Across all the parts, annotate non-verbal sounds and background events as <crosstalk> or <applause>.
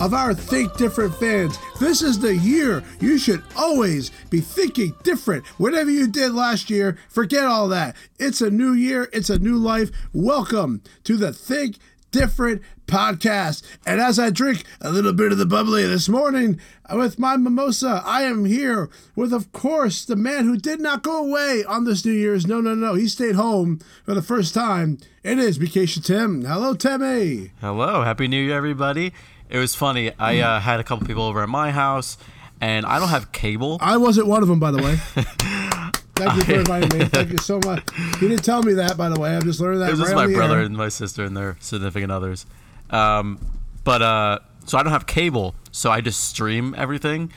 2020 to all of our Think Different fans. This is the year you should always be thinking different. Whatever you did last year, forget all that. It's a new year, it's a new life. Welcome to the Think Different podcast. And as I drink a little bit of the bubbly this morning uh, with my mimosa, I am here with, of course, the man who did not go away on this New Year's. No, no, no. He stayed home for the first time. It is Vacation Tim. Hello, Timmy. Hello. Happy New Year, everybody. It was funny. I uh, had a couple people over at my house, and I don't have cable. I wasn't one of them, by the way. <laughs> Thank you for inviting me. Thank you so much. You didn't tell me that, by the way. I'm just learning that. It was right my brother air. and my sister and their significant others. Um, but uh, so I don't have cable, so I just stream everything.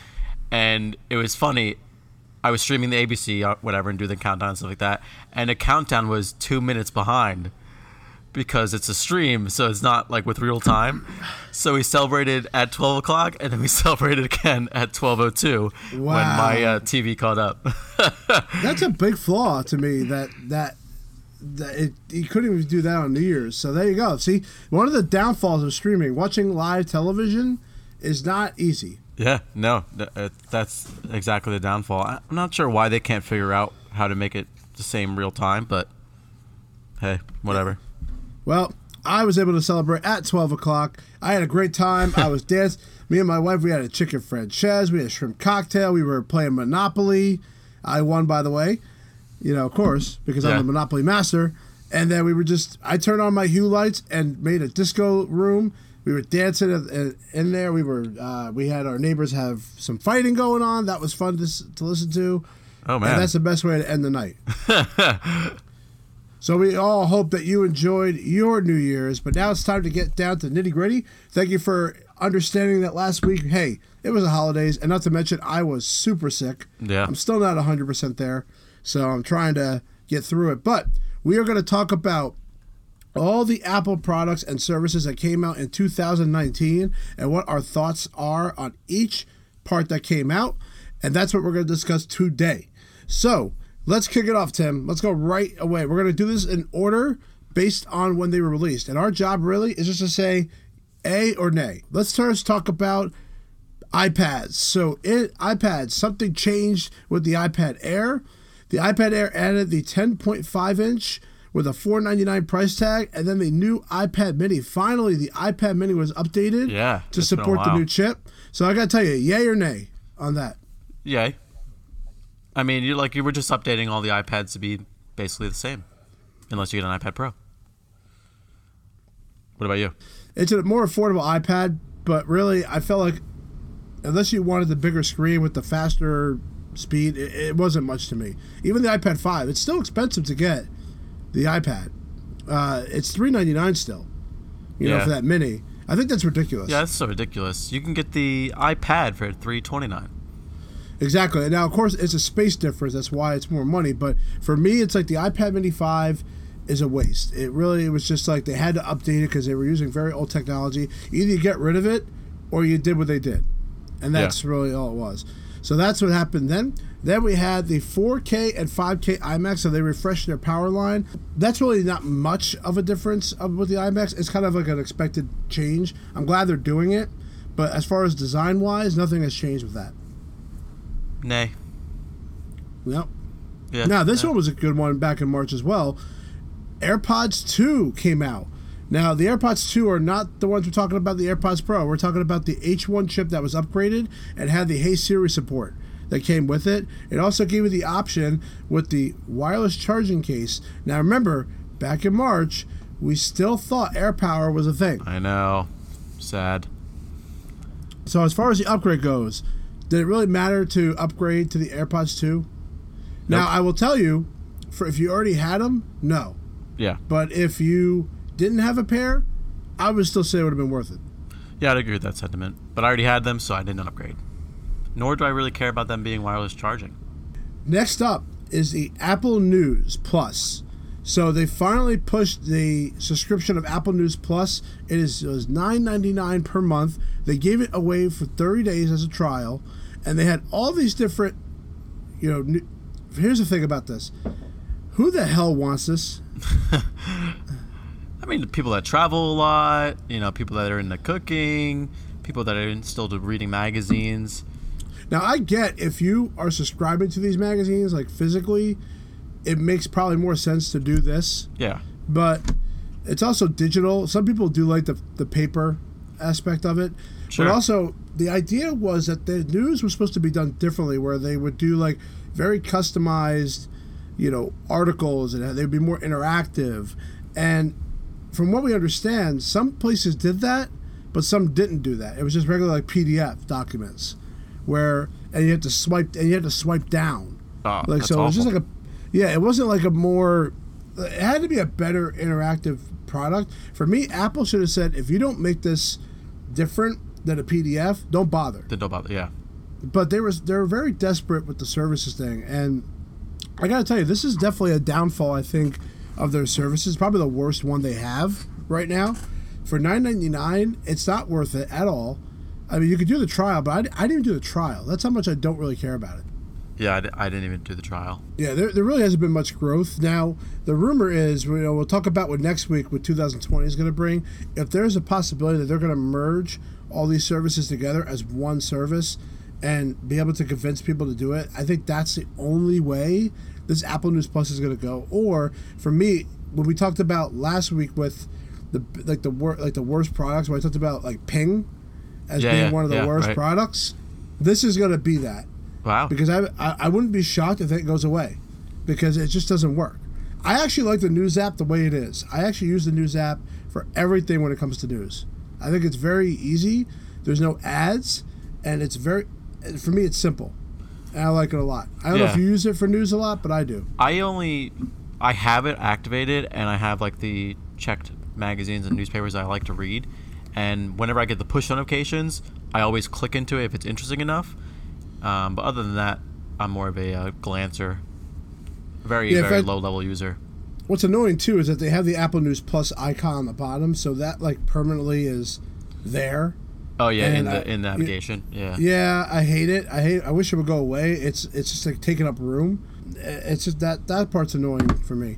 And it was funny. I was streaming the ABC, or whatever, and do the countdown and stuff like that. And the countdown was two minutes behind because it's a stream, so it's not like with real time. So we celebrated at 12 o'clock, and then we <laughs> celebrated again at 12:02 when my uh, TV caught up. <laughs> That's a big flaw to me. That that that it, you couldn't even do that on New Year's. So there you go. See, one of the downfalls of streaming, watching live television, is not easy. Yeah, no, uh, that's exactly the downfall. I'm not sure why they can't figure out how to make it the same real time, but hey, whatever. Well, I was able to celebrate at 12 o'clock. I had a great time. I was <laughs> dancing. Me and my wife, we had a chicken francese. We had a shrimp cocktail. We were playing Monopoly. I won, by the way. You know, of course, because Yeah. I'm the Monopoly master. And then we were just, I turned on my hue lights and made a disco room. We were dancing in- there. We were, uh, we had our neighbors have some fighting going on. That was fun to, to listen to. Oh man, And that's the best way to end the night. <laughs> so we all hope that you enjoyed your New Year's, but now it's time to get down to nitty gritty. Thank you for understanding that last week. Hey, it was the holidays, and not to mention I was super sick. Yeah. I'm still not 100% there, so I'm trying to get through it. But we are going to talk about all the Apple products and services that came out in 2019 and what our thoughts are on each part that came out. And that's what we're going to discuss today. So let's kick it off, Tim. Let's go right away. We're going to do this in order based on when they were released. And our job really is just to say A or nay. Let's first talk about iPads. So in iPads, something changed with the iPad Air. The iPad Air added the 10.5 inch with a 4.99 price tag, and then the new iPad Mini. Finally, the iPad Mini was updated Yeah, to it's been a support the new chip. So I got to tell you, yay or nay on that. yay. I mean, you like you were just updating all the iPads to be basically the same, unless you get an iPad Pro. What about you? It's a more affordable iPad, but really, I felt like unless you wanted the bigger screen with the faster speed, it, it wasn't much to me. Even the iPad 5, it's still expensive to get the iPad. Uh, it's three ninety nine still, you know, for that mini. I think that's ridiculous. Yeah, that's so ridiculous. You can get the iPad for three twenty nine. Exactly. Now, of course, it's a space difference. That's why it's more money. But for me, it's like the iPad Mini 5 is a waste. It really it was just like they had to update it because they were using very old technology. Either you get rid of it or you did what they did. And that's really all it was. So that's what happened then. Then we had the 4K and 5K iMacs, so they refreshed their power line. That's really not much of a difference of, with the iMacs. It's kind of like an expected change. I'm glad they're doing it, but as far as design wise, nothing has changed with that. Nay. Yep. Yeah. Now this yeah. one was a good one back in March as well. AirPods 2 came out. Now the AirPods 2 are not the ones we're talking about the AirPods Pro. We're talking about the H1 chip that was upgraded and had the Hey Siri support that came with it. It also gave you the option with the wireless charging case. Now remember, back in March, we still thought AirPower was a thing. I know. Sad. So as far as the upgrade goes, did it really matter to upgrade to the AirPods 2? Now I will tell you, for if you already had them, no. Yeah. But if you didn't have a pair, I would still say it would have been worth it. Yeah, I'd agree with that sentiment. But I already had them, so I didn't upgrade. Nor do I really care about them being wireless charging. Next up is the Apple News Plus. So they finally pushed the subscription of Apple News Plus. It is it was nine ninety nine per month. They gave it away for thirty days as a trial, and they had all these different. You know, new, here's the thing about this: who the hell wants this? <laughs> I mean, people that travel a lot, you know, people that are into cooking, people that are still reading magazines. Now I get if you are subscribing to these magazines like physically, it makes probably more sense to do this. Yeah. But it's also digital. Some people do like the the paper aspect of it. Sure. But also the idea was that the news was supposed to be done differently where they would do like very customized, you know, articles and they'd be more interactive. And from what we understand, some places did that, but some didn't do that. It was just regular like PDF documents where and you had to swipe and you had to swipe down. Oh, like so it was just like a yeah, it wasn't like a more it had to be a better interactive product. For me, Apple should have said if you don't make this different than a PDF, don't bother. Didn't bother. yeah. But they were they were very desperate with the services thing and I got to tell you this is definitely a downfall I think of their services, probably the worst one they have right now. For 9.99, it's not worth it at all. I mean, you could do the trial, but I, I didn't even do the trial. That's how much I don't really care about it. Yeah, I, didn't even do the trial. Yeah, there, there really hasn't been much growth. Now, the rumor is, you know, we'll talk about what next week, what 2020 is going to bring. If there's a possibility that they're going to merge all these services together as one service and be able to convince people to do it, I think that's the only way this Apple News Plus is going to go. Or for me, when we talked about last week with the like the wor- like the worst products, when I talked about like Ping as Yeah, being yeah, one of the yeah, worst right. products, this is going to be that Wow. because I, I I wouldn't be shocked if it goes away because it just doesn't work. I actually like the news app the way it is. I actually use the news app for everything when it comes to news. I think it's very easy. There's no ads, and it's very for me it's simple, and I like it a lot. I don't know if you use it for news a lot, but I do. I only I have it activated and I have like the checked magazines and newspapers I like to read. And whenever I get the push notifications, I always click into it if it's interesting enough. Um, but other than that, I'm more of a uh, glancer, very Yeah, very fact- low level user. What's annoying too is that they have the Apple News Plus icon on the bottom, so that like permanently is there. Oh yeah, in the I- in navigation. Yeah. Yeah, I hate it. I hate. I wish it would go away. It's it's just like taking up room. It's just that that part's annoying for me.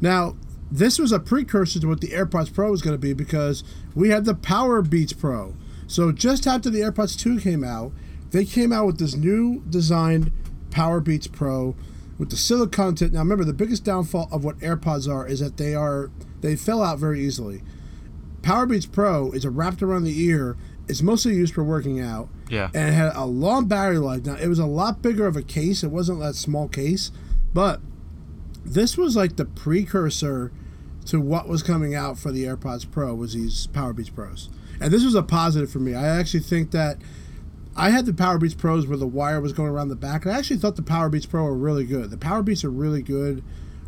Now, this was a precursor to what the AirPods Pro was going to be because we had the Power Beats Pro. So just after the AirPods 2 came out, they came out with this new designed Power Beats Pro with the silicone tip. Now remember, the biggest downfall of what AirPods are is that they are they fell out very easily. Power Beats Pro is a wrapped around the ear. It's mostly used for working out Yeah. and it had a long battery life. Now it was a lot bigger of a case. It wasn't that small case, but this was like the precursor to what was coming out for the AirPods Pro was these Power Beats Pros, and this was a positive for me. I actually think that I had the Power Beats Pros where the wire was going around the back, and I actually thought the Power Beats Pro were really good. The Power Beats are really good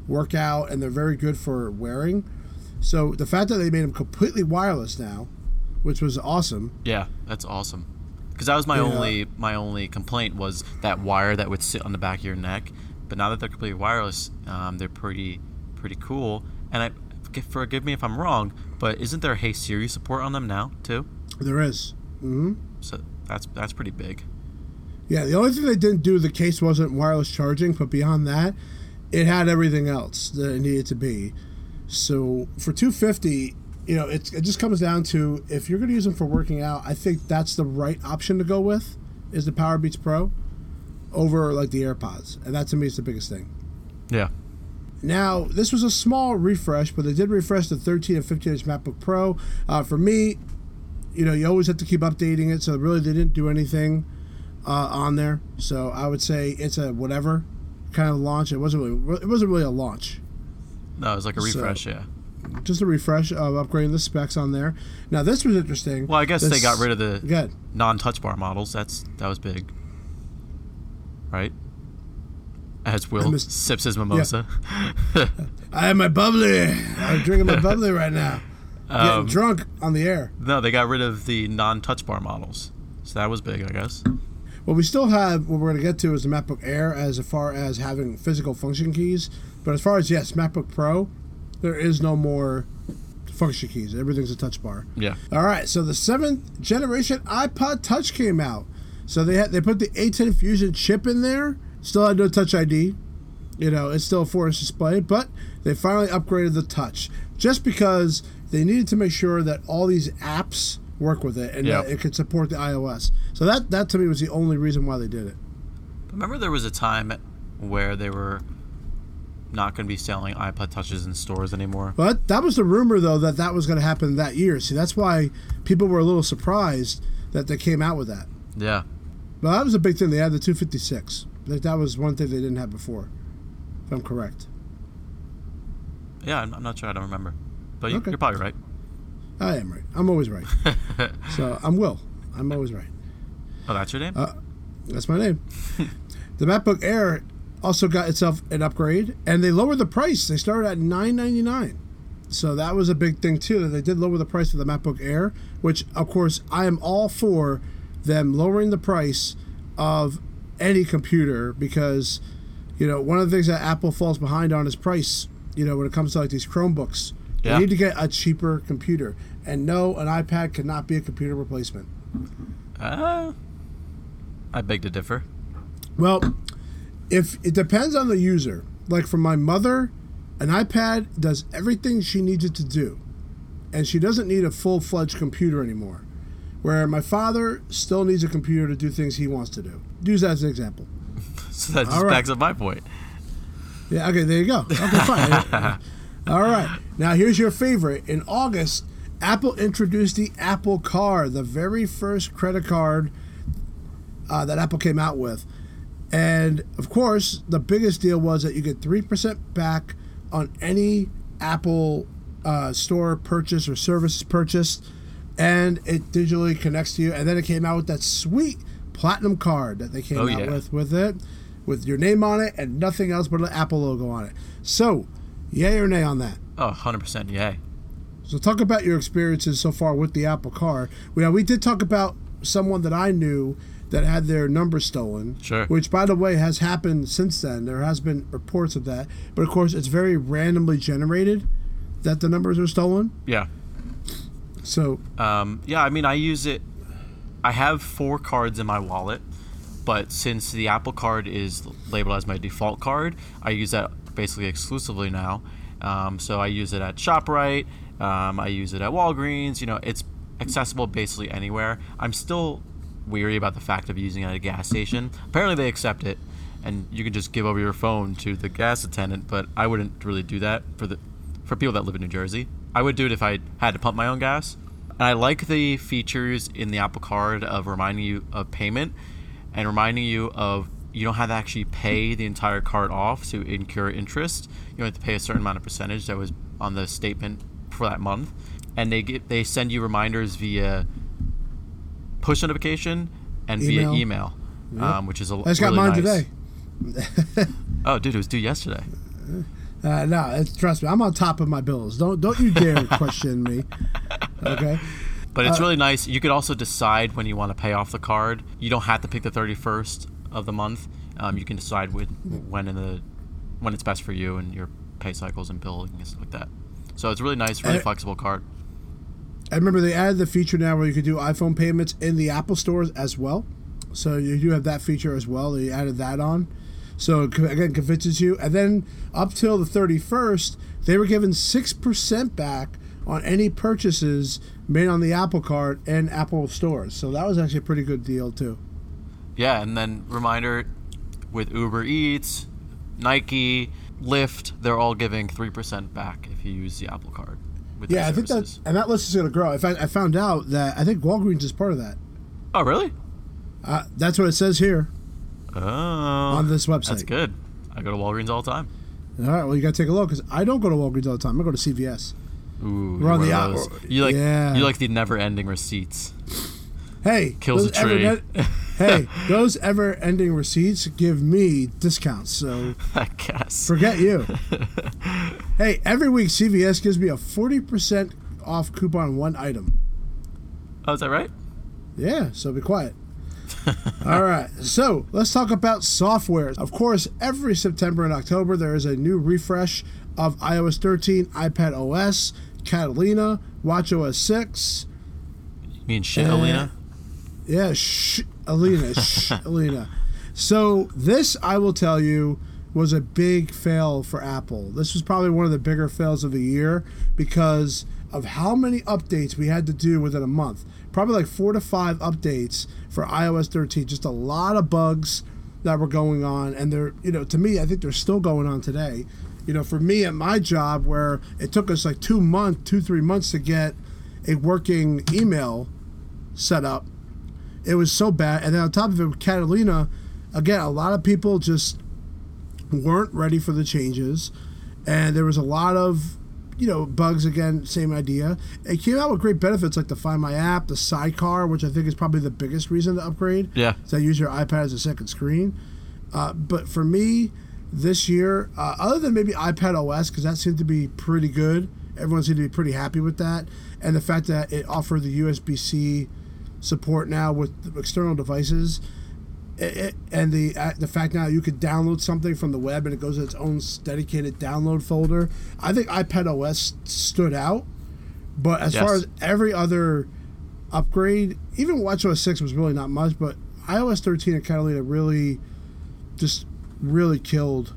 workout, and they're very good for wearing. So the fact that they made them completely wireless now, which was awesome. Yeah, that's awesome. Because that was my Yeah. only my only complaint was that wire that would sit on the back of your neck. But now that they're completely wireless, um, they're pretty pretty cool. And I forgive- me if I'm wrong, but isn't there Hey Siri support on them now too? There is. hmm So that's that's pretty big. Yeah, the only thing they didn't do, the case wasn't wireless charging, but beyond that, it had everything else that it needed to be. So for 250, you know, it's, it just comes down to if you're going to use them for working out, I think that's the right option to go with is the Power Beats Pro over like the AirPods, and that to me is the biggest thing. Yeah. Now, this was a small refresh, but they did refresh the 13 and 15 inch MacBook Pro. Uh, for me, you know, you always have to keep updating it, so really they didn't do anything uh, on there. So I would say it's a whatever kind of launch. It wasn't really, it wasn't really a launch, No, it was like a So- refresh. yeah. just a refresh of upgrading the specs on there. Now this was interesting. Well, I guess they got rid of the Good. non-touch bar models. That's that was big, right? As Will missed- sips his mimosa. I have my bubbly. I'm drinking my <laughs> bubbly right now. Getting Um, drunk on the air. no, they got rid of the non-touch bar models, so that was big, I guess. Well, we still have what we're going to get to is the MacBook Air as far as having physical function keys. But as far as yes, MacBook Pro, there is no more function keys. Everything's a touch bar. Yeah. All right, so the seventh generation iPod Touch came out. So they had they put the A10 Fusion chip in there. Still had no Touch ID. You know, it's still a four-inch display, but they finally upgraded the Touch. Just because they needed to make sure that all these apps work with it and Yeah. that it could support the iOS. So that that to me was the only reason why they did it. Remember, there was a time where they were not going to be selling iPod touches in stores anymore. But that was the rumor though that that was going to happen that year. See, that's why people were a little surprised that they came out with that. Yeah. But that was a big thing. They had the 256. Like that was one thing they didn't have before. If I'm correct. Yeah, I'm, I'm not sure. I don't remember. But you, Okay. you're probably right. I am right. I'm always right. <laughs> so I'm Will. I'm always right. Oh, that's your name? Uh, That's my name. <laughs> the MacBook Air also got itself an upgrade, and they lowered the price. They started at nine ninety nine. So that was a big thing too. That they did lower the price of the MacBook Air, which of course I am all for them lowering the price of any computer because you know one of the things that Apple falls behind on is price. You know when it comes to like these Chromebooks, Yeah. they need to get a cheaper computer. And no, an iPad cannot be a computer replacement. Uh, I beg to differ. Well, if it depends on the user. Like for my mother, an iPad does everything she needs it to do, and she doesn't need a full fledged computer anymore. Where my father still needs a computer to do things he wants to do. Use that as an example. <laughs> So that just right. backs up my point. Yeah, okay, there you go. Okay, fine. <laughs> All right. Now, here's your favorite. In August, Apple introduced the Apple Card, the very first credit card uh, that Apple came out with. And of course, the biggest deal was that you get 3% back on any Apple uh, store purchase or services purchased, and it digitally connects to you. And then it came out with that sweet platinum card that they came Oh, out yeah. with with it, with your name on it and nothing else but an Apple logo on it. So, yay or nay on that? Oh, 100% yay. So talk about your experiences so far with the Apple Card. We, we did talk about someone that I knew that had their number stolen. Sure. Which, by the way, has happened since then. There has been reports of that, but of course, it's very randomly generated that the numbers are stolen. Yeah. So Um, yeah, I mean, I use it. I have four cards in my wallet, but since the Apple Card is labeled as my default card, I use that basically exclusively now. Um, so I use it at ShopRite. Um, I use it at Walgreens. You know, it's accessible basically anywhere. I'm still weary about the fact of using it at a gas station. Apparently, they accept it, and you can just give over your phone to the gas attendant. But I wouldn't really do that for the for people that live in New Jersey. I would do it if I had to pump my own gas. And I like the features in the Apple Card of reminding you of payment and reminding you of you don't have to actually pay the entire card off to incur interest. You only have to pay a certain amount of percentage that was on the statement for that month, and they get they send you reminders via push notification and Email. via email, um, which is a I just got really mine nice. today. <laughs> Oh, dude, it was due yesterday. Uh, no, trust me, I'm on top of my bills. Don't don't you dare <laughs> question me. Okay. But Uh, it's really nice. You could also decide when you want to pay off the card. You don't have to pick the 31st of the month. Um, you can decide when, when in the when it's best for you and your pay cycles and billing and stuff like that. So it's really nice, really Uh, flexible card. I remember they added the feature now where you could do iPhone payments in the Apple stores as well. So you do have that feature as well. They added that on. So it again, convinces you. And then up till the 31st, they were given 6% back on any purchases made on the Apple Card and Apple stores. So that was actually a pretty good deal, too. Yeah, and then reminder with Uber Eats, Nike, Lyft, they're all giving 3% back if you use the Apple Card. Yeah, I think that, and that list is going to grow. Fact, I found out that I think Walgreens is part of that. Oh, really? Uh, that's what it says here Oh. on this website. That's good. I go to Walgreens all the time. All right, well, you got to take a look because I don't go to Walgreens all the time. I go to CVS. Ooh, We're on the those. You like yeah. you like the never-ending receipts. Hey, Kills a tree. <laughs> ever- hey, those ever-ending receipts give me discounts. So <laughs> I guess. forget you. <laughs> hey, every week CVS gives me a forty percent off coupon on one item. Oh, is that right? Yeah, so be quiet. <laughs> All right, so let's talk about software. Of course, every September and October there is a new refresh of iOS 13, iPad OS, Catalina, WatchOS 6. You mean shit, Alina? Eh, yeah, shh, Alina, <laughs> shh, Alina. So this, I will tell you, was a big fail for Apple. This was probably one of the bigger fails of the year because of how many updates we had to do within a month. Probably like four to five updates for iOS 13. Just a lot of bugs that were going on, and they're you know to me I think they're still going on today. You know, for me at my job where it took us like two months, two three months to get a working email set up, it was so bad. And then on top of it, Catalina, again, a lot of people just weren't ready for the changes, and there was a lot of you know bugs again same idea it came out with great benefits like the find my app the sidecar which i think is probably the biggest reason to upgrade Yeah. so I use your ipad as a second screen uh, but for me this year uh, other than maybe ipad os because that seemed to be pretty good everyone seemed to be pretty happy with that and the fact that it offered the usb-c support now with external devices it, it, and the uh, the fact now you could download something from the web and it goes to its own dedicated download folder. I think iPad OS stood out, but as far as every other upgrade, even WatchOS six was really not much, but iOS thirteen and Catalina really just really killed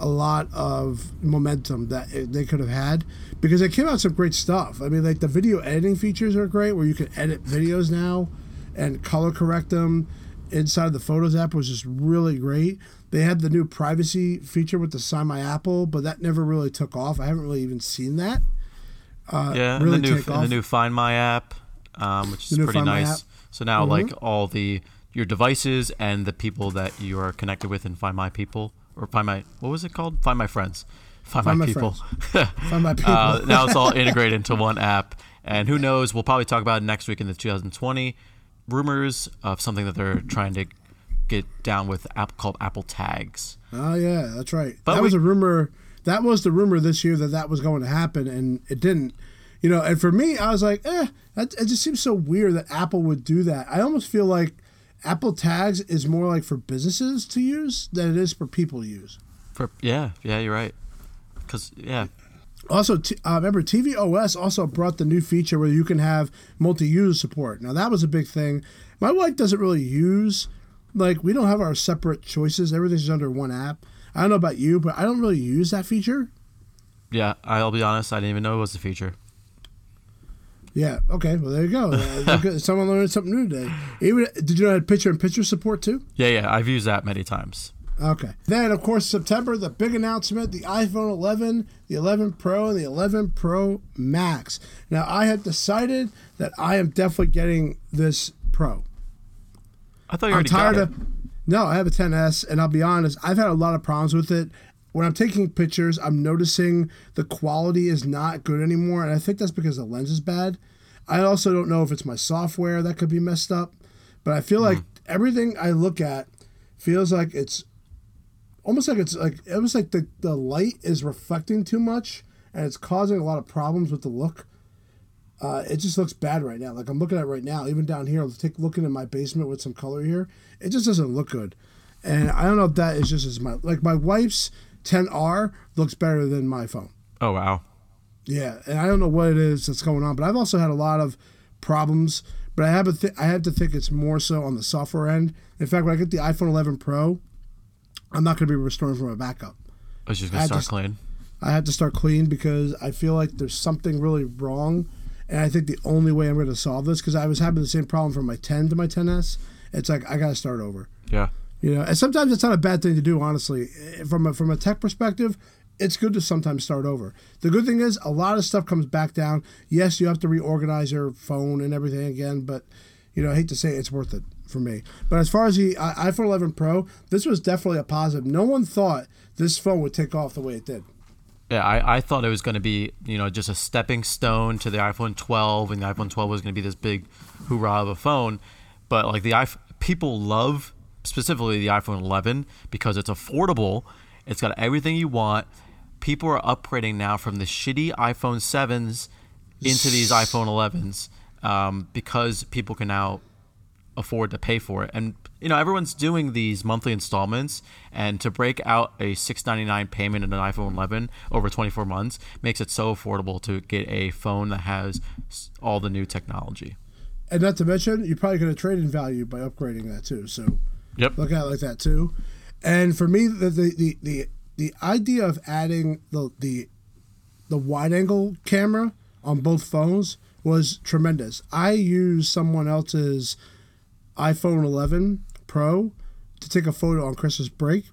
a lot of momentum that they could have had because they came out some great stuff. I mean, like the video editing features are great, where you can edit videos now and color correct them inside of the Photos app was just really great. They had the new privacy feature with the Sign My Apple, but that never really took off. I haven't really even seen that. yeah, and really the new and the new Find My app, um, which is pretty Find nice. Mm-hmm. So now, like all the your devices and the people that you are connected with in Find My People or Find My what was it called? Find My Friends. Find, Find My, My People. <laughs> Find My People. uh, now it's all <laughs> integrated into one app, and who knows? We'll probably talk about it next week in the 2020 rumors of something that they're trying to get down with app called Apple Tags. Oh yeah, that's right. But that we- was a rumor. That was the rumor this year that that was going to happen, and it didn't. You know, and for me, I was like, eh, that, it just seems so weird that Apple would do that. I almost feel like Apple Tags is more like for businesses to use than it is for people to use. For yeah, yeah, you're right. Because yeah, Also, t- uh, remember TV OS also brought the new feature where you can have multi-user support. Now that was a big thing. My wife doesn't really use like we don't have our separate choices. Everything's under one app. I don't know about you, but I don't really use that feature. yeah. I'll be honest. I didn't even know it was a feature. Yeah. Okay. Well, there you go. <laughs> Uh, Someone learned something new today. Even did you know it had picture-in-picture support too? Yeah, yeah. I've used that many times. Okay. Then, of course, September, the big announcement the iPhone 11, the 11 Pro, and the 11 Pro Max. Now, I have decided that I am definitely getting this Pro. I thought you I'm tired got of. No, I have a 10S, and I'll be honest, I've had a lot of problems with it. When I'm taking pictures, I'm noticing the quality is not good anymore, and I think that's because the lens is bad. I also don't know if it's my software that could be messed up, but I feel like everything I look at feels like it's almost like it's like almost like the, the light is reflecting too much, and it's causing a lot of problems with the look. Uh, it just looks bad right now. Like I'm looking at it right now, even down here. Take looking in my basement with some color here. It just doesn't look good, and I don't know if that is just as my like my wife's 10R looks better than my phone. Oh wow. Yeah, and I don't know what it is that's going on, but I've also had a lot of problems. But I have a th- I have to think it's more so on the software end. In fact, when I get the iPhone 11 Pro, I'm not going to be restoring from a backup. I was just gonna start clean. I have to start clean because I feel like there's something really wrong. And I think the only way I'm going to solve this, because I was having the same problem from my 10 to my 10S, it's like I got to start over. Yeah. You know, and sometimes it's not a bad thing to do, honestly. From a, from a tech perspective, it's good to sometimes start over. The good thing is, a lot of stuff comes back down. Yes, you have to reorganize your phone and everything again, but you know, I hate to say it, it's worth it for me. But as far as the uh, iPhone 11 Pro, this was definitely a positive. No one thought this phone would take off the way it did. Yeah, I, I thought it was going to be, you know, just a stepping stone to the iPhone 12, and the iPhone 12 was going to be this big hoorah of a phone. But like the iPhone, people love specifically the iPhone 11 because it's affordable. It's got everything you want. People are upgrading now from the shitty iPhone 7s into these iPhone 11s um, because people can now afford to pay for it. And you know, everyone's doing these monthly installments, and to break out a six ninety nine payment in an iPhone 11 over 24 months makes it so affordable to get a phone that has all the new technology. And not to mention, you're probably going to trade in value by upgrading that too. So Yep. look at it like that too. And for me, the the the the, the idea of adding the the the wide angle camera on both phones was tremendous. I used someone else's iPhone 11 Pro to take a photo on Christmas break,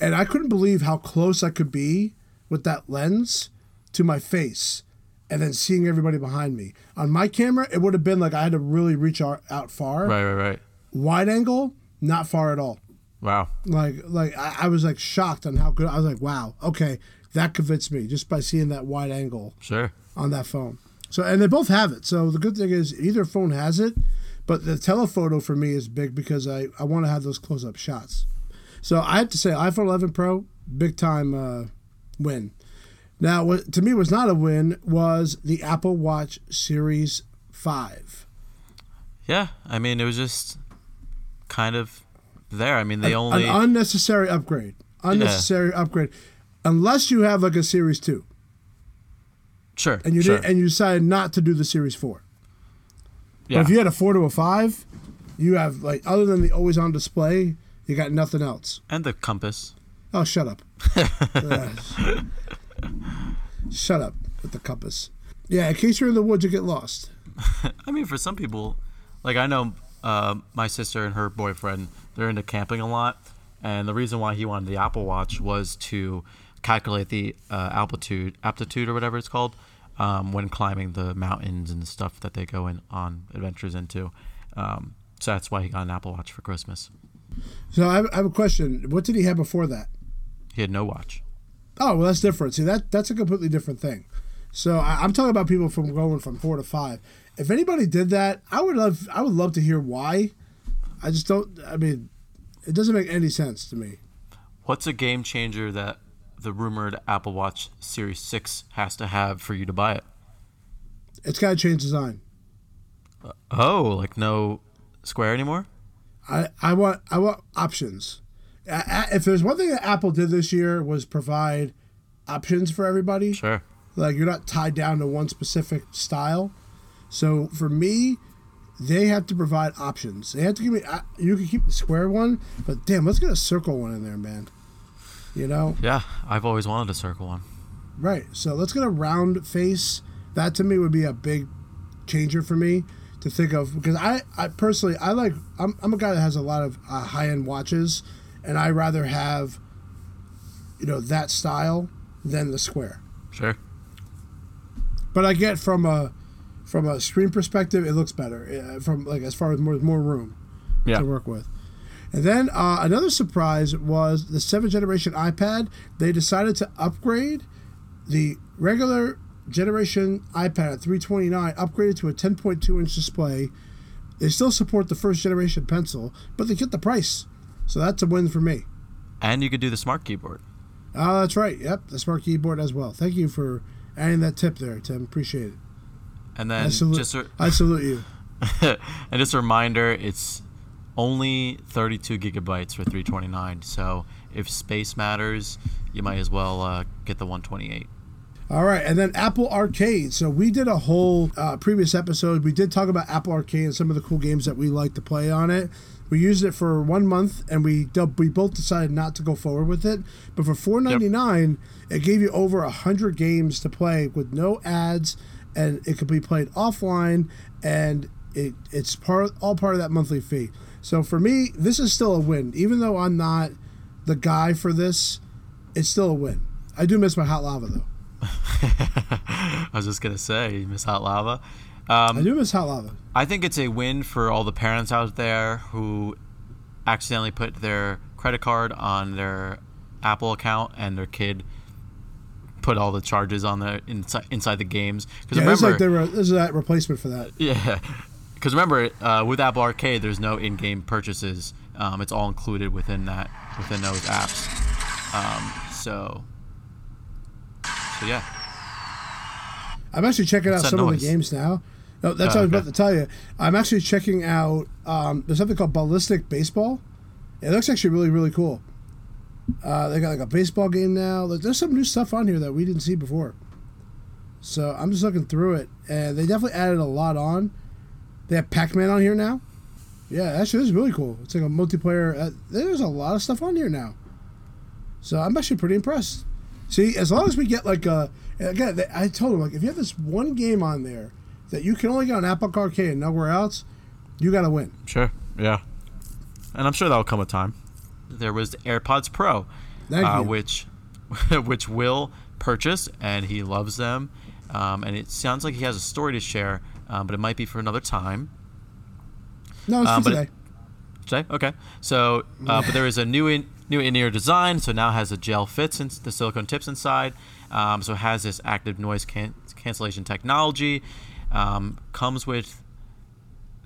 and I couldn't believe how close I could be with that lens to my face and then seeing everybody behind me. On my camera, it would have been like I had to really reach out, out far. Right, right, right. Wide angle, not far at all. Wow. Like, like I, I was like shocked on how good. I was like, wow, okay, that convinced me just by seeing that wide angle Sure. on that phone. So, and they both have it. So the good thing is either phone has it, but the telephoto for me is big because I, I want to have those close up shots. So I have to say, iPhone 11 Pro, big time uh, win. Now, what to me was not a win was the Apple Watch Series 5. Yeah, I mean, it was just kind of there. I mean, they only. An unnecessary upgrade. Unnecessary upgrade. Unless you have like a Series 2 sure. and you sure. did, and you decided not to do the Series 4. yeah. But if you had a 4 to a 5, you have like other than the always on display, you got nothing else. and the compass. Oh, shut up. <laughs> Uh, shut up with the compass. Yeah, in case you're in the woods, you get lost. <laughs> I mean, for some people, like I know uh, my sister and her boyfriend, they're into camping a lot, and the reason why he wanted the Apple Watch was to calculate the uh, altitude, aptitude or whatever it's called, um, when climbing the mountains and stuff that they go in on adventures into. Um, so that's why he got an Apple Watch for Christmas. So I have, I have a question. What did he have before that? He had no watch. Oh, well, that's different. See, that that's a completely different thing. So I, I'm talking about people from going from four to five. If anybody did that, I would love I would love to hear why. I just don't. I mean, it doesn't make any sense to me. What's a game changer that the rumored Apple Watch Series 6 has to have for you to buy it? It's got to change design. Uh, oh, like no square anymore? I, I want I want options. If there's one thing that Apple did this year was provide options for everybody. Sure. Like you're not tied down to one specific style. So for me, they have to provide options. They have to give me. You can keep the square one, but damn, let's get a circle one in there, man. You know, Yeah, I've always wanted a circle one. right? So let's get a round face. That to me would be a big changer for me to think of because I, I personally I like I'm, I'm a guy that has a lot of uh, high end watches, and I rather have, you know, that style than the square. Sure. But I get from a from a screen perspective, it looks better. uh, From like as far as more more room Yeah. to work with. And then uh, another surprise was the seventh generation iPad. They decided to upgrade the regular generation iPad at 329, upgraded to a 10.2 inch display. They still support the first generation pencil, but they get the price. So that's a win for me. And you could do the smart keyboard. Oh, that's right. Yep, the smart keyboard as well. Thank you for adding that tip there, Tim. Appreciate it. And I then salute, just a, I salute you. and just a reminder, it's only 32 gigabytes for 329. So if space matters, you might as well uh, get the 128. All right, and then Apple Arcade. So we did a whole uh, previous episode. We did talk about Apple Arcade and some of the cool games that we like to play on it. We used it for one month, and we we both decided not to go forward with it. But for four ninety nine, it gave you over hundred games to play with no ads, and it could be played offline, and it it's part all part of that monthly fee. So for me, this is still a win, even though I'm not the guy for this. It's still a win. I do miss my hot lava though. <laughs> I was just gonna say, you miss hot lava. Um, I do miss hot lava. I think it's a win for all the parents out there who accidentally put their credit card on their Apple account and their kid put all the charges on the inside inside the games. Because Yeah, remember, like this is that replacement for that. yeah, because remember, uh, with Apple Arcade, there's no in-game purchases. Um, it's all included within that within those apps. Um, so, so yeah, I'm actually checking out What's that some of the games now. No, that's Oh, what I was about to tell you. I'm actually checking out. Um, there's something called Ballistic Baseball. It looks actually really, really cool. Uh, they got like a baseball game now. There's some new stuff on here that we didn't see before. So I'm just looking through it, and they definitely added a lot on. They have Pac-Man on here now. Yeah, actually, this is really cool. It's like a multiplayer. Uh, there's a lot of stuff on here now. So I'm actually pretty impressed. See, as long as we get like a again, I told him like if you have this one game on there that you can only get on Apple Arcade and nowhere else, you got to win. Sure. Yeah. And I'm sure that'll come a time. There was the AirPods Pro, uh, which <laughs> which Will purchased, and he loves them. Um, and it sounds like he has a story to share, um, but it might be for another time. No, it's Um, for but- today. Today, okay. So, uh, but there is a new in, new in-ear design. So now has a gel fits and the silicone tips inside. Um, so it has this active noise can- cancellation technology. Um, comes with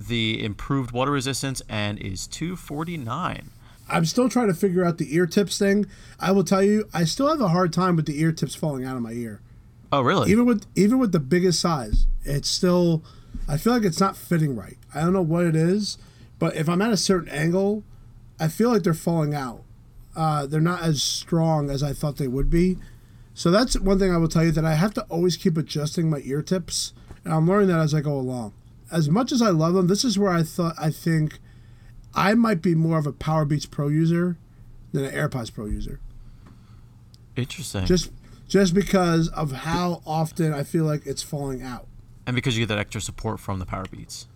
the improved water resistance and is two forty nine. I'm still trying to figure out the ear tips thing. I will tell you, I still have a hard time with the ear tips falling out of my ear. Oh, really? Even with even with the biggest size, it's still. I feel like it's not fitting right. I don't know what it is, but if I'm at a certain angle, I feel like they're falling out. Uh, they're not as strong as I thought they would be. So that's one thing I will tell you that I have to always keep adjusting my ear tips, and I'm learning that as I go along. As much as I love them, this is where I thought I think I might be more of a Power Beats Pro user than an AirPods Pro user. Interesting. Just just because of how often I feel like it's falling out. and because you get that extra support from the Power Beats.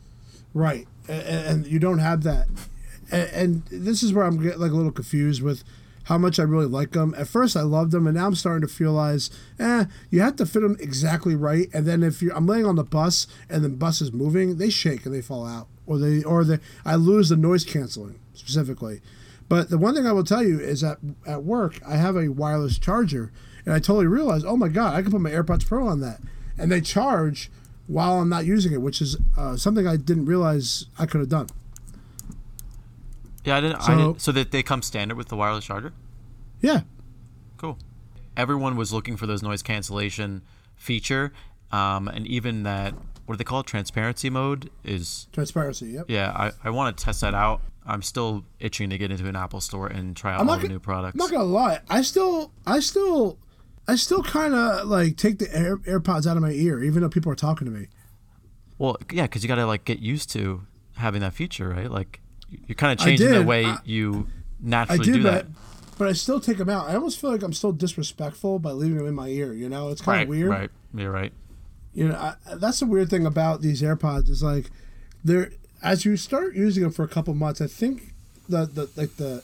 Right, A- a- and, you don't have that. A- And, this is where I'm getting like a little confused with how much I really like them. At first, I loved them, and now I'm starting to realize, eh, you have to fit them exactly right. And then if you, I'm laying on the bus and the bus is moving, they shake and they fall out, or they, or they, I lose the noise canceling specifically. But the one thing I will tell you is that at work, I have a wireless charger, and I totally realized, oh my god, I can put my AirPods Pro on that, and they charge while I'm not using it, which is uh, something I didn't realize I could have done. Yeah, I didn't. I So- didn't, so that they come standard with the wireless charger. Yeah, Cool. Everyone was looking for those noise cancellation feature, um, and even that what do they call it? Transparency mode is. transparency. Yep. Yeah, I, I want to test that out. I'm still itching to get into an Apple store and try out I'm all the gonna- new products. I'm not gonna lie. I still, I still, I still kind of like take the Air, AirPods out of my ear, even though people are talking to me. Well, yeah, because you got to like get used to having that feature, right? Like you're kind of changing the way I- you naturally did do that, that. but I still take them out. I almost feel like I'm still disrespectful by leaving them in my ear. You know, it's kind Right, of weird. right. You're right. You know, I, that's the weird thing about these AirPods is like they're as you start using them for a couple months, I think the the like the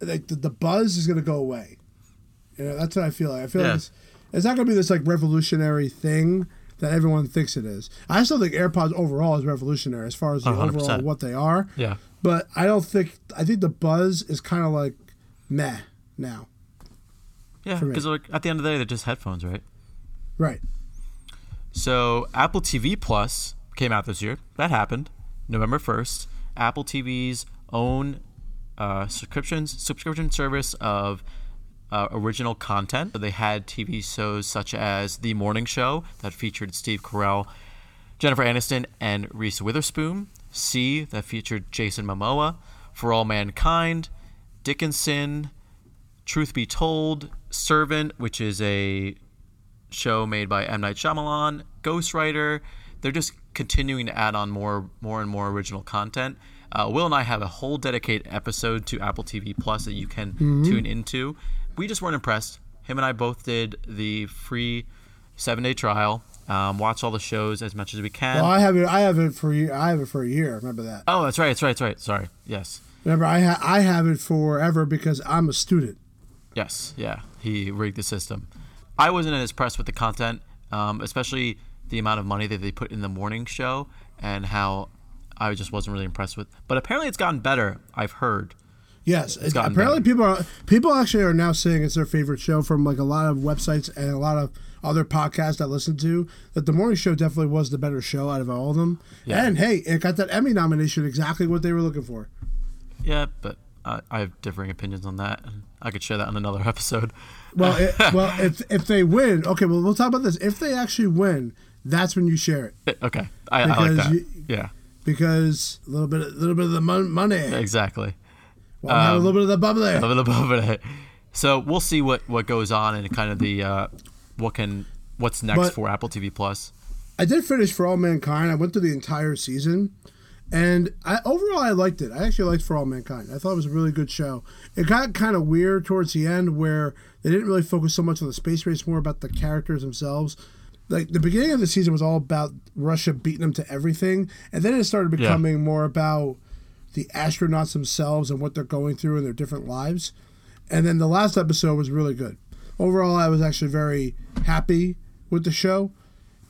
like the, the buzz is gonna go away. You know, that's what I feel like. I feel Yeah. like it's, it's not gonna be this like revolutionary thing that everyone thinks it is. I still think AirPods overall is revolutionary as far as the Oh, 100%. overall what they are. Yeah. But I don't think I think the buzz is kind of like meh now. Yeah, because like, at the end of the day, they're just headphones, right? Right. So Apple TV Plus came out this year. That happened November first. Apple TV's own uh, subscriptions subscription service of uh, original content. So they had TV shows such as The Morning Show that featured Steve Carell, Jennifer Aniston, and Reese Witherspoon. See that featured Jason Momoa. For All Mankind, Dickinson, Truth Be Told, Servant, which is a show made by M Night Shyamalan, Ghostwriter. They're just continuing to add on more, more and more original content. Uh, Will and I have a whole dedicated episode to Apple TV Plus that you can tune into. We just weren't impressed. Him and I both did the free seven day trial. Um, watch all the shows as much as we can. Well, I have it. I have it for you. I have it for a year. Remember that. oh, that's right. That's right. That's right. Sorry. Yes. Remember, I ha- I have it forever because I'm a student. Yes, yeah, he rigged the system. I wasn't as impressed with the content, um, especially the amount of money that they put in the morning show and how I just wasn't really impressed with. But apparently, it's gotten better. I've heard. Yes, it's gotten apparently better. people are people actually are now saying it's their favorite show from like a lot of websites and a lot of other podcasts I listen to. That the morning show definitely was the better show out of all of them. Yeah. And hey, it got that Emmy nomination, exactly what they were looking for. Yeah, but I, I have differing opinions on that, and I could share that on another <laughs> episode. Well, it, well, if if they win, okay, well we'll talk about this. If they actually win, that's when you share it <laughs> Okay, I, I like that. you- yeah, because a little bit, a little bit of the mon- money, exactly. well, have a little bit of the bubbly. A little above it. So we'll see what what goes on and kind of the uh, what can what's next But- for Apple TV Plus. I did finish For All Mankind. I went through the entire season, And I overall I liked it. I actually liked For All Mankind. I thought it was a really good show. It got kind of weird towards the end where they didn't really focus so much on the space race, more about the characters themselves. Like the beginning of the season was all about Russia beating them to everything, and then it started becoming yeah. more about the astronauts themselves and what they're going through in their different lives. And then the last episode was really good. Overall, I was actually very happy with the show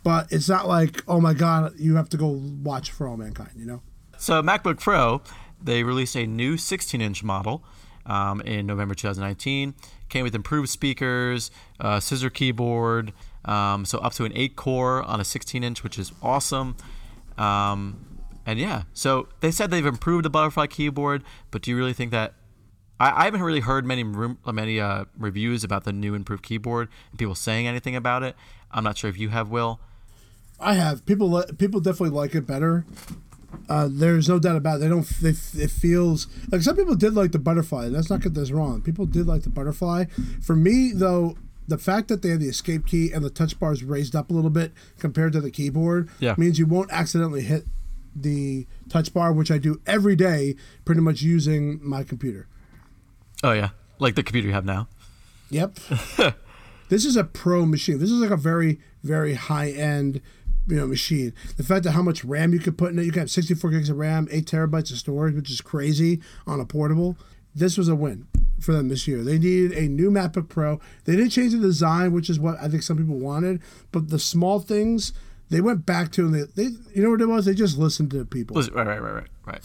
but it's not like oh my god you have to go watch for all mankind you know so macbook pro they released a new 16 inch model um, in november 2019 came with improved speakers uh, scissor keyboard um, so up to an 8 core on a 16 inch which is awesome um, and yeah so they said they've improved the butterfly keyboard but do you really think that I, I haven't really heard many many uh, reviews about the new improved keyboard and people saying anything about it. I'm not sure if you have, Will. I have people. People definitely like it better. Uh, there's no doubt about it. They don't. They, it feels like some people did like the butterfly. Let's not get this wrong. People did like the butterfly. For me, though, the fact that they have the escape key and the touch bar is raised up a little bit compared to the keyboard yeah. means you won't accidentally hit the touch bar, which I do every day, pretty much using my computer. Oh yeah, like the computer you have now. Yep. <laughs> this is a pro machine. This is like a very, very high end you know machine. The fact that how much RAM you could put in it, you can have 64 gigs of RAM, eight terabytes of storage, which is crazy on a portable. This was a win for them this year. They needed a new MacBook Pro. They didn't change the design, which is what I think some people wanted, but the small things they went back to and they, they you know what it was? They just listened to people. Right, right, right, right, right.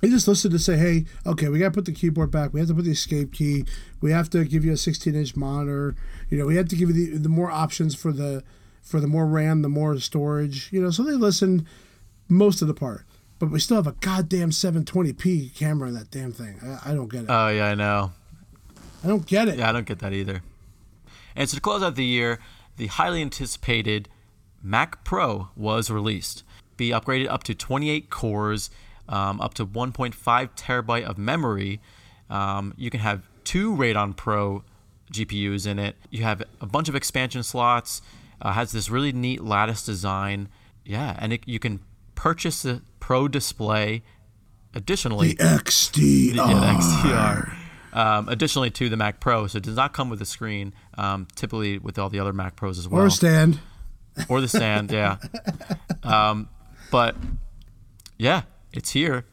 They just listened to say, hey, okay, we got to put the keyboard back. We have to put the escape key. We have to give you a 16 inch monitor. You know, we have to give you the, the more options for the for the more RAM, the more storage. You know, so they listen most of the part. But we still have a goddamn 720p camera in that damn thing. I, I don't get it. Oh yeah, I know. I don't get it. Yeah, I don't get that either. And so to close out the year, the highly anticipated Mac Pro was released. Be upgraded up to 28 cores, um, up to 1.5 terabyte of memory. Um, you can have two Radeon Pro GPUs in it. You have a bunch of expansion slots. Uh, has this really neat lattice design. Yeah, and it, you can purchase the Pro Display. Additionally, the XDR. Yeah, the XDR. Um, additionally to the Mac Pro, so it does not come with a screen. Um, typically with all the other Mac Pros as well, or a stand, or the stand. yeah, <laughs> um, but yeah, it's here,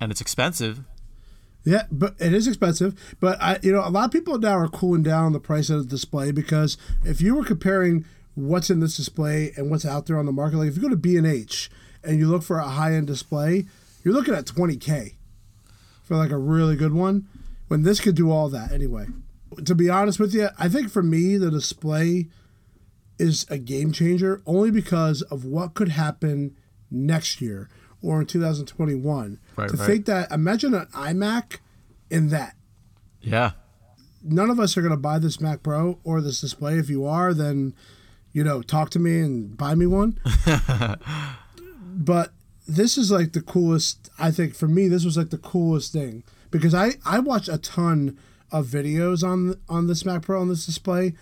and it's expensive. Yeah, but it is expensive. But I, you know, a lot of people now are cooling down the price of the display because if you were comparing what's in this display and what's out there on the market. Like if you go to B and H and you look for a high end display, you're looking at 20k for like a really good one. When this could do all that anyway. To be honest with you, I think for me the display is a game changer only because of what could happen next year or in 2021. Right, to right. think that imagine an iMac in that. Yeah. None of us are going to buy this Mac Pro or this display. If you are, then you know, talk to me and buy me one. <laughs> but this is like the coolest. I think for me, this was like the coolest thing because I I watch a ton of videos on on this Mac Pro on this display.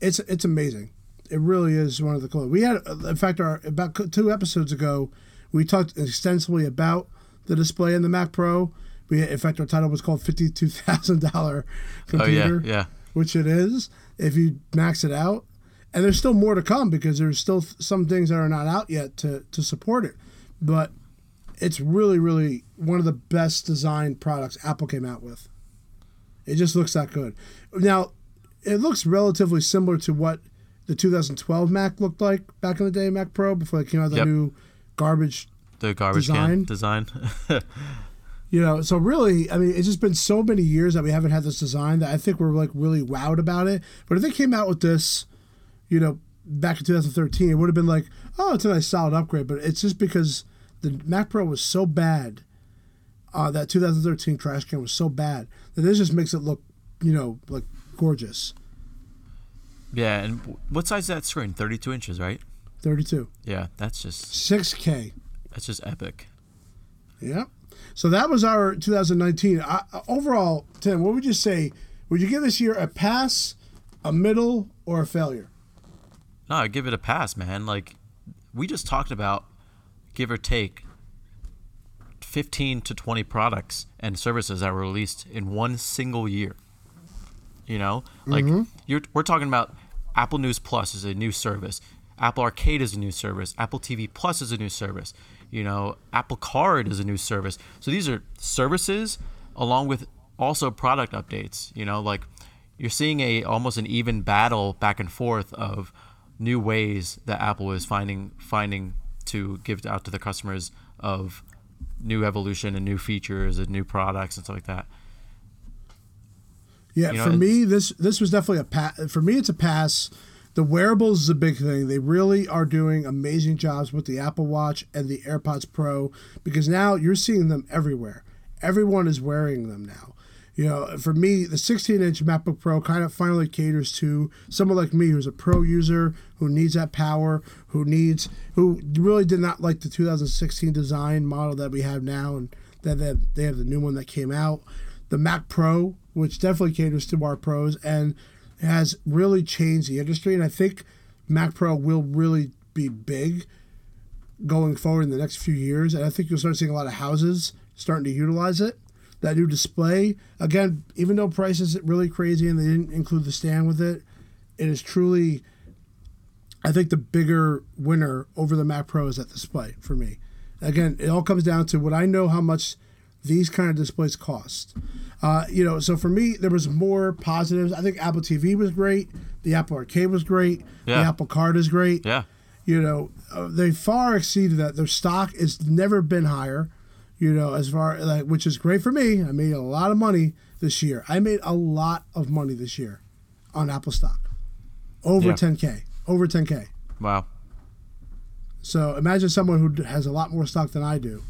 It's it's amazing. It really is one of the coolest. We had, in fact, our about two episodes ago, we talked extensively about the display in the Mac Pro. We, in fact, our title was called fifty two thousand dollar computer. Oh, yeah, yeah. Which it is if you max it out and there's still more to come because there's still some things that are not out yet to to support it. But it's really really one of the best designed products apple came out with. It just looks that good. Now it looks relatively similar to what the 2012 mac looked like back in the day mac pro before they came out with yep. the new garbage the garbage design. design. <laughs> You know so really i mean it's just been so many years that we haven't had this design that i think we're like really wowed about it. But if they came out with this you know, back in 2013, it would have been like, oh, it's a nice solid upgrade. But it's just because the Mac Pro was so bad, uh, that 2013 trash can was so bad that this just makes it look, you know, like gorgeous. Yeah, and what size is that screen? 32 inches, right? 32. Yeah, that's just 6K. That's just epic. Yeah. So that was our 2019. Uh, overall, Tim, what would you say? Would you give this year a pass, a middle, or a failure? No, I give it a pass, man. Like we just talked about, give or take, 15 to 20 products and services that were released in one single year. You know, like mm-hmm. you're, we're talking about Apple News Plus is a new service. Apple Arcade is a new service. Apple TV Plus is a new service. You know, Apple Card is a new service. So these are services along with also product updates. You know, like you're seeing a almost an even battle back and forth of new ways that Apple is finding finding to give out to the customers of new evolution and new features and new products and stuff like that. Yeah, You know, for me, this this was definitely a pass. For me, it's a pass. The wearables is a big thing. They really are doing amazing jobs with the Apple Watch and the AirPods Pro because now you're seeing them everywhere. Everyone is wearing them now. You know, for me, the 16-inch MacBook Pro kind of finally caters to someone like me who's a pro user who needs that power, who needs, who really did not like the 2016 design model that we have now, and that they they have the new one that came out. The Mac Pro, which definitely caters to our pros and has really changed the industry, and I think Mac Pro will really be big going forward in the next few years. And I think you'll start seeing a lot of houses starting to utilize it. That new display, again, even though price is really crazy and they didn't include the stand with it, it is truly, I think, the bigger winner over the Mac Pro is that display for me. Again, it all comes down to what I know how much these kind of displays cost. Uh, you know, so for me, there was more positives. I think Apple TV was great. The Apple Arcade was great. Yeah. The Apple Card is great Yeah. you know, uh, they far exceeded that. Their stock has never been higher, you know, as far like which is great for me. I made a lot of money this year. I made a lot of money this year on Apple stock, over Yeah. 10k, over 10k. Wow. So imagine someone who has a lot more stock than I do,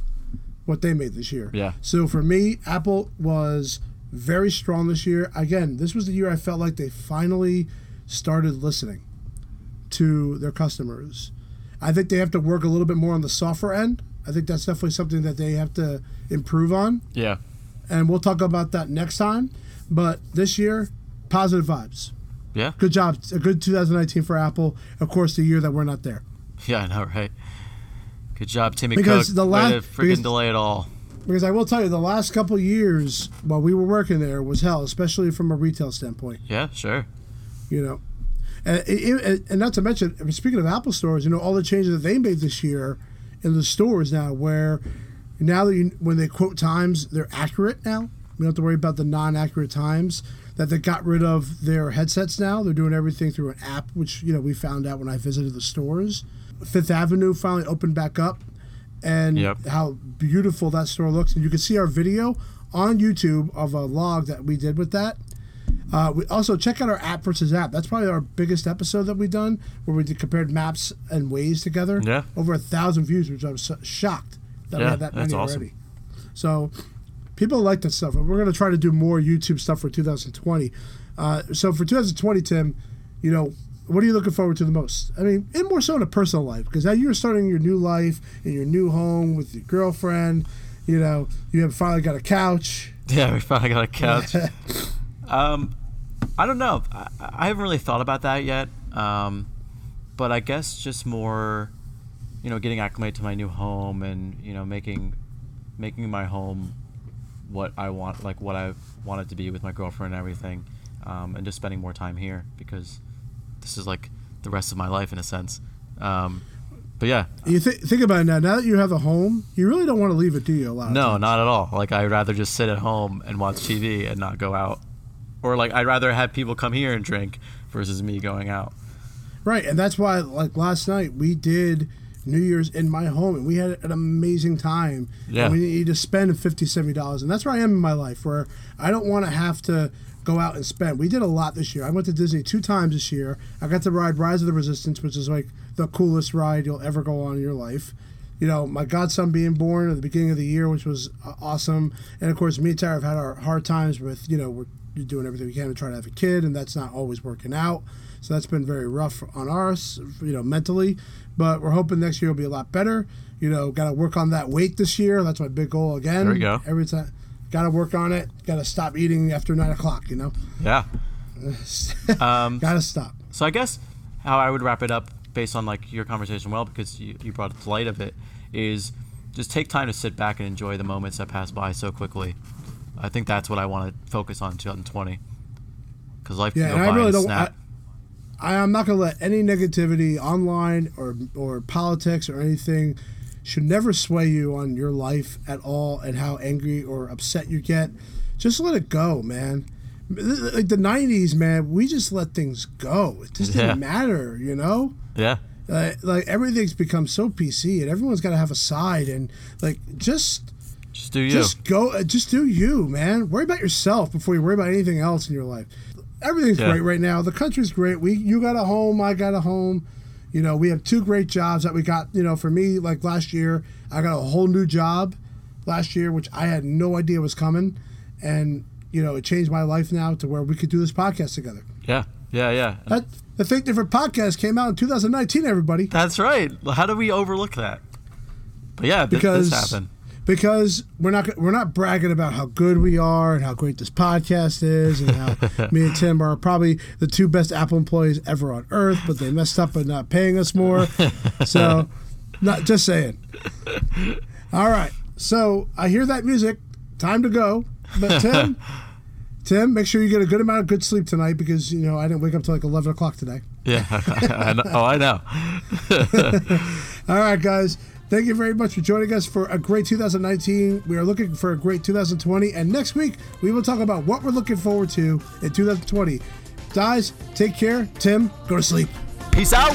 what they made this year. Yeah. So for me, Apple was very strong this year. Again, this was the year I felt like they finally started listening to their customers. I think they have to work a little bit more on the software end. I think that's definitely something that they have to improve on. Yeah. And we'll talk about that next time. But this year, positive vibes. Yeah. Good job. A good 2019 for Apple. Of course, the year that we're not there. Yeah, I know, right? Good job, Timmy Because Cook. the la- Way to freaking because- delay it all. Because I will tell you, the last couple years while we were working there was hell, especially from a retail standpoint. Yeah, sure. You know, and, and not to mention, speaking of Apple stores, you know all the changes that they made this year in the stores now, where now that you, when they quote times, they're accurate now. We don't have to worry about the non-accurate times. That they got rid of their headsets now. They're doing everything through an app, which you know we found out when I visited the stores. Fifth Avenue finally opened back up, and Yep. how beautiful that store looks. And you can see our video on YouTube of a log that we did with that. Uh, we also check out our app versus app. That's probably our biggest episode that we've done, where we did compared maps and Waze together. Yeah. over a thousand views, which I was so shocked that we Yeah, had that that's many awesome. already. So people like that stuff, and we're going to try to do more YouTube stuff for 2020. Uh, so for 2020, Tim, you know, what are you looking forward to the most? I mean, and more so in a personal life, because now you're starting your new life in your new home with your girlfriend. You know, you have finally got a couch. Yeah, we finally got a couch. <laughs> um, I don't know. I, I haven't really thought about that yet. Um, but I guess just more, you know, getting acclimated to my new home and you know making, making my home, what I want, like what I want it to be with my girlfriend and everything, um, and just spending more time here because this is like the rest of my life in a sense. Um, but yeah, You th- think about it now. Now that you have a home, you really don't want to leave it, do you? A lot. No, not at all. Like I'd rather just sit at home and watch TV and not go out. Or like I'd rather have people come here and drink versus me going out. Right, and that's why, like last night, we did New Year's in my home, and we had an amazing time. Yeah. And we need to spend 50 dollars, and that's where I am in my life, where I don't want to have to go out and spend. We did a lot this year. I went to Disney two times this year. I got to ride Rise of the Resistance, which is like the coolest ride you'll ever go on in your life. You know, my godson being born at the beginning of the year, which was uh, awesome, and of course, me and Tara have had our hard times with, you know, we're doing everything we can to try to have a kid, and that's not always working out. So that's been very rough on us, you know, mentally. But we're hoping next year will be a lot better. You know, got to work on that weight this year. That's my big goal again. There we go. Every time, got to work on it. Got to stop eating after nine o'clock. You know, Yeah. <laughs> Um, got to stop. so I guess how I would wrap it up based on like your conversation, well, because you, you brought up the light of it, is just take time to sit back and enjoy the moments that pass by so quickly. I think that's what I want to focus on in 2020. Because life Yeah, can go I by really in a don't. snap. I, I am not gonna let any negativity online or or politics or anything should never sway you on your life at all and how angry or upset you get. Just let it go, man. Like the '90s, man, we just let things go. It just didn't matter, you know. yeah. Uh, like everything's become so PC, and everyone's got to have a side, and like just Just do you. just go, uh, just do you, man. Worry about yourself before you worry about anything else in your life. Everything's Yeah. great right now. The country's great. We, you got a home, I got a home. You know, we have two great jobs that we got. You know, for me, like last year, I got a whole new job last year, which I had no idea was coming, and you know, it changed my life now to where we could do this podcast together. yeah. Yeah. Yeah. That, the Think Different podcast came out in 2019. Everybody. That's right. How do we overlook that? But yeah, because this happened. Because we're not we're not bragging about how good we are and how great this podcast is and how <laughs> me and Tim are probably the two best Apple employees ever on earth, but they messed up by not paying us more. So, <laughs> not just saying. All right, so I hear that music. Time to go. But Tim, <laughs> Tim, make sure you get a good amount of good sleep tonight because you know I didn't wake up till like eleven o'clock today. Yeah. I know. Oh, I know. All right, guys. Thank you very much for joining us for a great 2019. We are looking for a great 2020. And next week, we will talk about what we're looking forward to in 2020. Guys, take care. Tim, go to sleep. Peace out.